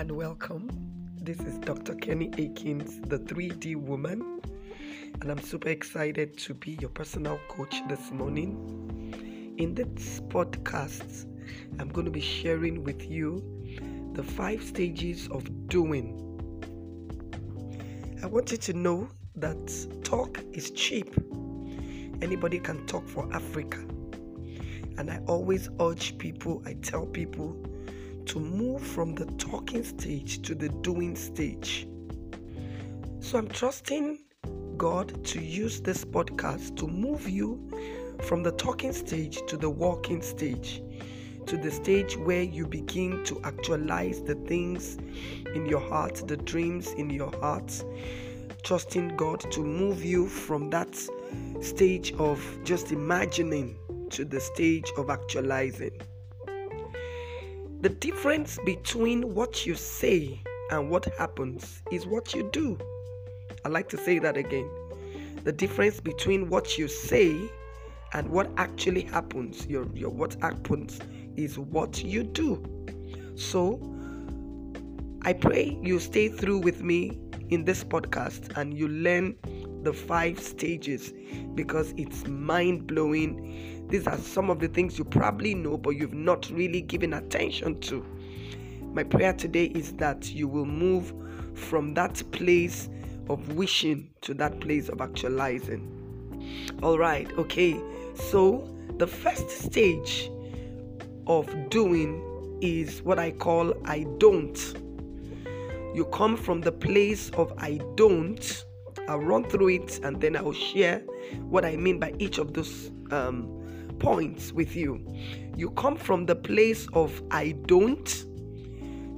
and welcome. This is Dr. Kenny Akins, the 3D woman, and I'm super excited to be your personal coach this morning. In this podcast, I'm going to be sharing with you the five stages of doing. I want you to know that talk is cheap. Anybody can talk for Africa. And I always urge people, I tell people, to move from the talking stage to the doing stage. So I'm trusting God to use this podcast to move you from the talking stage to the walking stage, to the stage where you begin to actualize the things in your heart, the dreams in your heart. Trusting God to move you from that stage of just imagining to the stage of actualizing. The difference between what you say and what happens is what you do. I like to say that again. The difference between what you say and what actually happens, your, your what happens is what you do. So I pray you stay through with me in this podcast and you learn the five stages because it's mind blowing these are some of the things you probably know, but you've not really given attention to. My prayer today is that you will move from that place of wishing to that place of actualizing. All right, okay. So, the first stage of doing is what I call I don't. You come from the place of I don't. I'll run through it and then I'll share what I mean by each of those um, points with you. You come from the place of I don't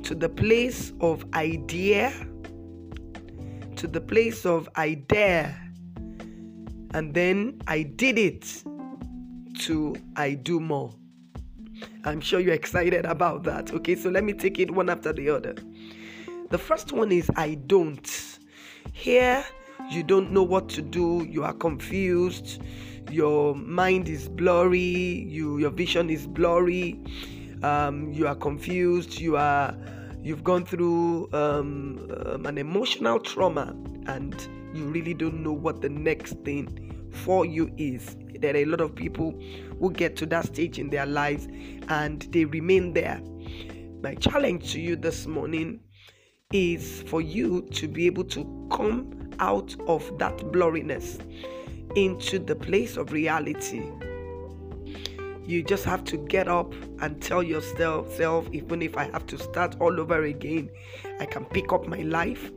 to the place of idea to the place of I dare and then I did it to I do more. I'm sure you're excited about that. Okay, so let me take it one after the other. The first one is I don't. Here, you don't know what to do, you are confused, your mind is blurry, you your vision is blurry, um, you are confused, you are you've gone through um, um, an emotional trauma and you really don't know what the next thing for you is. There are a lot of people who get to that stage in their lives and they remain there. My challenge to you this morning is for you to be able to come out of that blurriness into the place of reality. You just have to get up and tell yourself, even if I have to start all over again, I can pick up my life,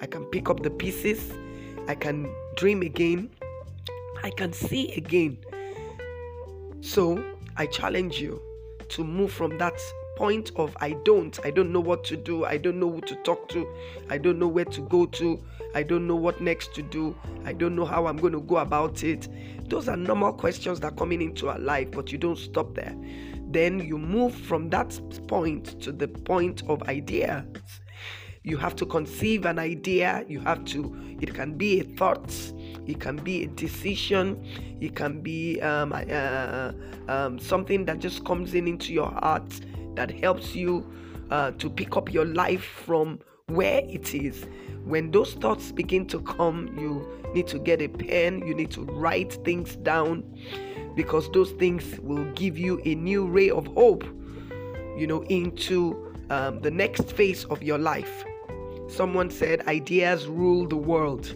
I can pick up the pieces, I can dream again, I can see again. So I challenge you to move from that point of I don't, I don't know what to do, I don't know who to talk to, I don't know where to go to, I don't know what next to do, I don't know how I'm going to go about it. Those are normal questions that are coming into our life, but you don't stop there. Then you move from that point to the point of ideas. You have to conceive an idea, you have to, it can be a thought, it can be a decision, it can be um, uh, um, something that just comes in into your heart that helps you uh, to pick up your life from where it is. When those thoughts begin to come, you need to get a pen, you need to write things down because those things will give you a new ray of hope, you know, into um, the next phase of your life. Someone said, Ideas rule the world.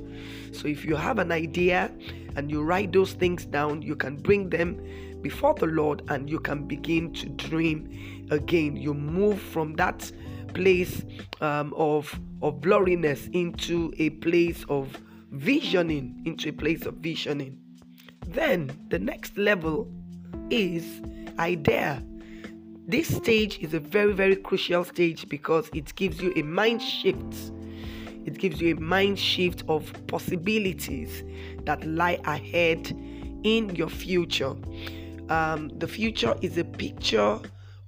So if you have an idea and you write those things down, you can bring them before the Lord and you can begin to dream again. You move from that place um, of of blurriness into a place of visioning, into a place of visioning. Then the next level is idea. This stage is a very, very crucial stage because it gives you a mind shift. It gives you a mind shift of possibilities that lie ahead in your future um, the future is a picture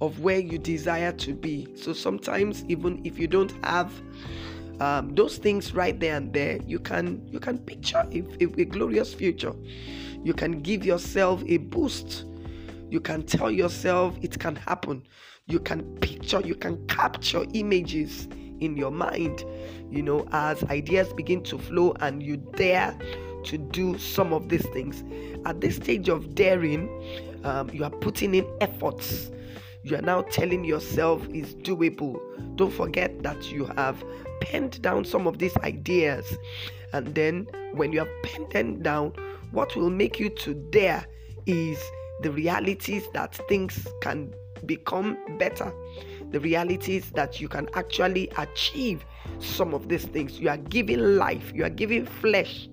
of where you desire to be. So sometimes, even if you don't have um, those things right there and there, you can you can picture a, a, a glorious future. You can give yourself a boost. You can tell yourself it can happen. You can picture, you can capture images in your mind, you know, as ideas begin to flow and you dare to do some of these things. At this stage of daring, um, you are putting in efforts. You are now telling yourself it's doable. Don't forget that you have penned down some of these ideas. And then when you have penned them down, what will make you to dare is the realities that things can become better. The realities that you can actually achieve some of these things. You are giving life, you are giving flesh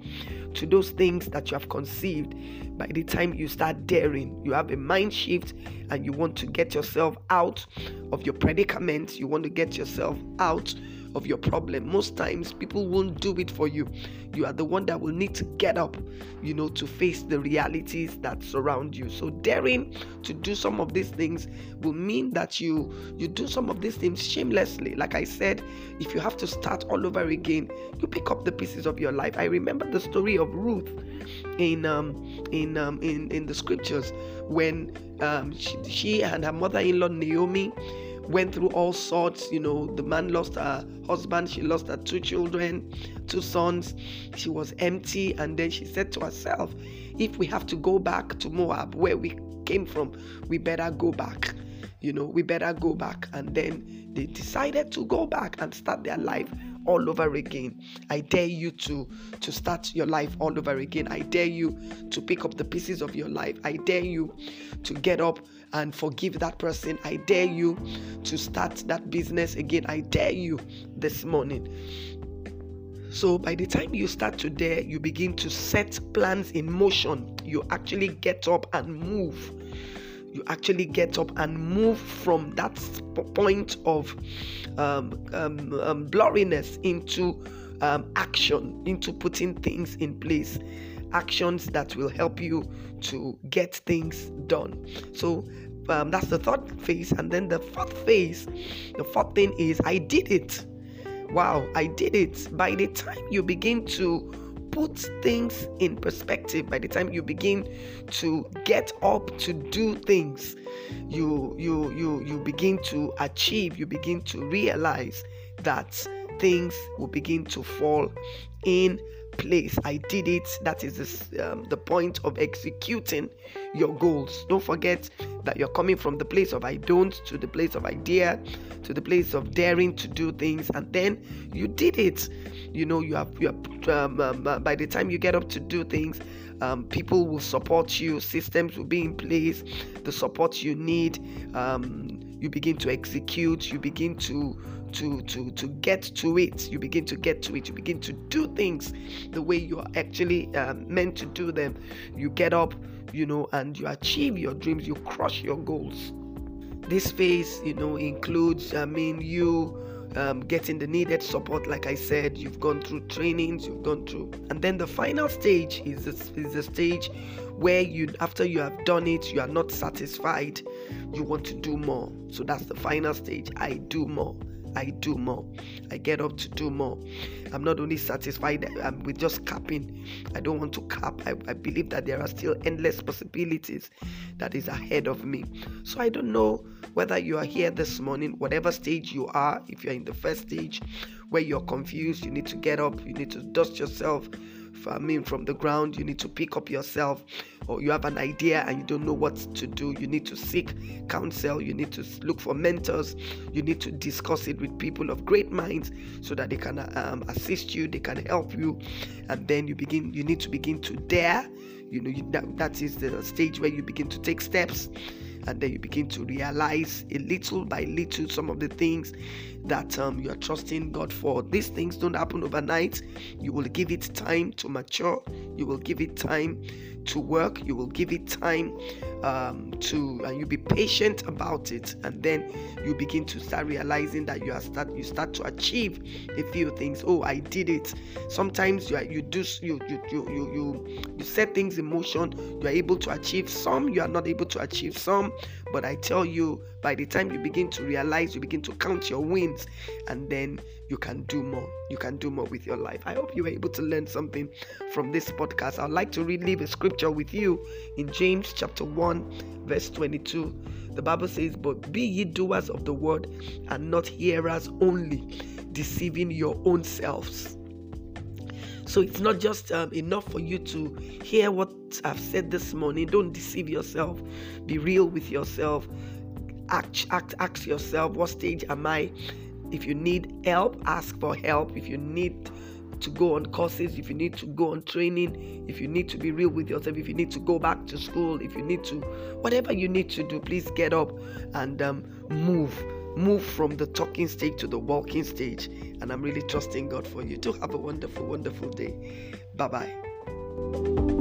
to those things that you have conceived. By the time you start daring, you have a mind shift and you want to get yourself out of your predicament, you want to get yourself out of your problem. Most times, people won't do it for you. You are the one that will need to get up, you know, to face the realities that surround you. So, daring to do some of these things will mean that you you do some of these things shamelessly. Like I said, if you have to start all over again, you pick up the pieces of your life. I remember the story of Ruth in um in um in in the scriptures when um she, she and her mother-in-law Naomi went through all sorts. You know, the man lost her husband, she lost her two children, two sons. She was empty, and then she said to herself, If we have to go back to Moab, where we came from, we better go back. You know, we better go back. And then they decided to go back and start their life all over again. I dare you to to start your life all over again. I dare you to pick up the pieces of your life. I dare you to get up and forgive that person. I dare you to start that business again. I dare you this morning. So by the time you start to dare, you begin to set plans in motion. You actually get up and move. You actually get up and move from that point of um, um, um, blurriness into um, action, into putting things in place actions that will help you to get things done. So um, that's the third phase. And then the fourth phase, the fourth thing is I did it. Wow, I did it. By the time you begin to put things in perspective, by the time you begin to get up to do things, you you you you begin to achieve, you begin to realize that things will begin to fall in place. I did it. That is this, um, the point of executing your goals. Don't forget that you're coming from the place of I don't to the place of idea to the place of daring to do things, and then you did it. You know, you have, you have um, um, uh, by the time you get up to do things, um, people will support you, systems will be in place, the support you need. Um, you begin to execute, you begin to to to to get to it you begin to get to it you begin to do things the way you are actually um, meant to do them. You get up you know and you achieve your dreams you crush your goals. This phase you know includes i mean you um, getting the needed support like i said you've gone through trainings you've gone through and then the final stage is this, is the stage where you after you have done it you are not satisfied you want to do more. So that's the final stage i do more I do more. I get up to do more. I'm not only satisfied um, with just capping, I don't want to cap. I, I believe that there are still endless possibilities that is ahead of me. So I don't know whether you are here this morning, whatever stage you are, if you're in the first stage where you're confused, you need to get up, you need to dust yourself I mean, from the ground, you need to pick up yourself, or you have an idea and you don't know what to do. You need to seek counsel, you need to look for mentors, you need to discuss it with people of great minds so that they can um, assist you, they can help you, and then you begin. You need to begin to dare. You know, you, that, that is the stage where you begin to take steps and then you begin to realize a little by little some of the things that um, you are trusting God for. These things don't happen overnight. You will give it time to mature, you will give it time to work, you will give it time um, to, and you be patient about it, and then you begin to start realizing that you are start you start to achieve a few things. Oh, I did it. Sometimes you are, you do you you you you you, you set things in motion. You are able to achieve some. You are not able to achieve some. But I tell you, by the time you begin to realize, you begin to count your wins, and then you can do more. You can do more with your life. I hope you were able to learn something from this podcast. I'd like to relive a scripture with you in James chapter 1 1, verse 22, the Bible says, But be ye doers of the word and not hearers only, deceiving your own selves. So it's not just um, enough for you to hear what I've said this morning. Don't deceive yourself. Be real with yourself. Act, act, ask yourself, what stage am I? If you need help, ask for help. If you need to go on courses, if you need to go on training, if you need to be real with yourself, if you need to go back to school, if you need to, whatever you need to do, please get up and um, move. Move from the talking stage to the walking stage. And I'm really trusting God for you. Do have a wonderful, wonderful day. Bye bye.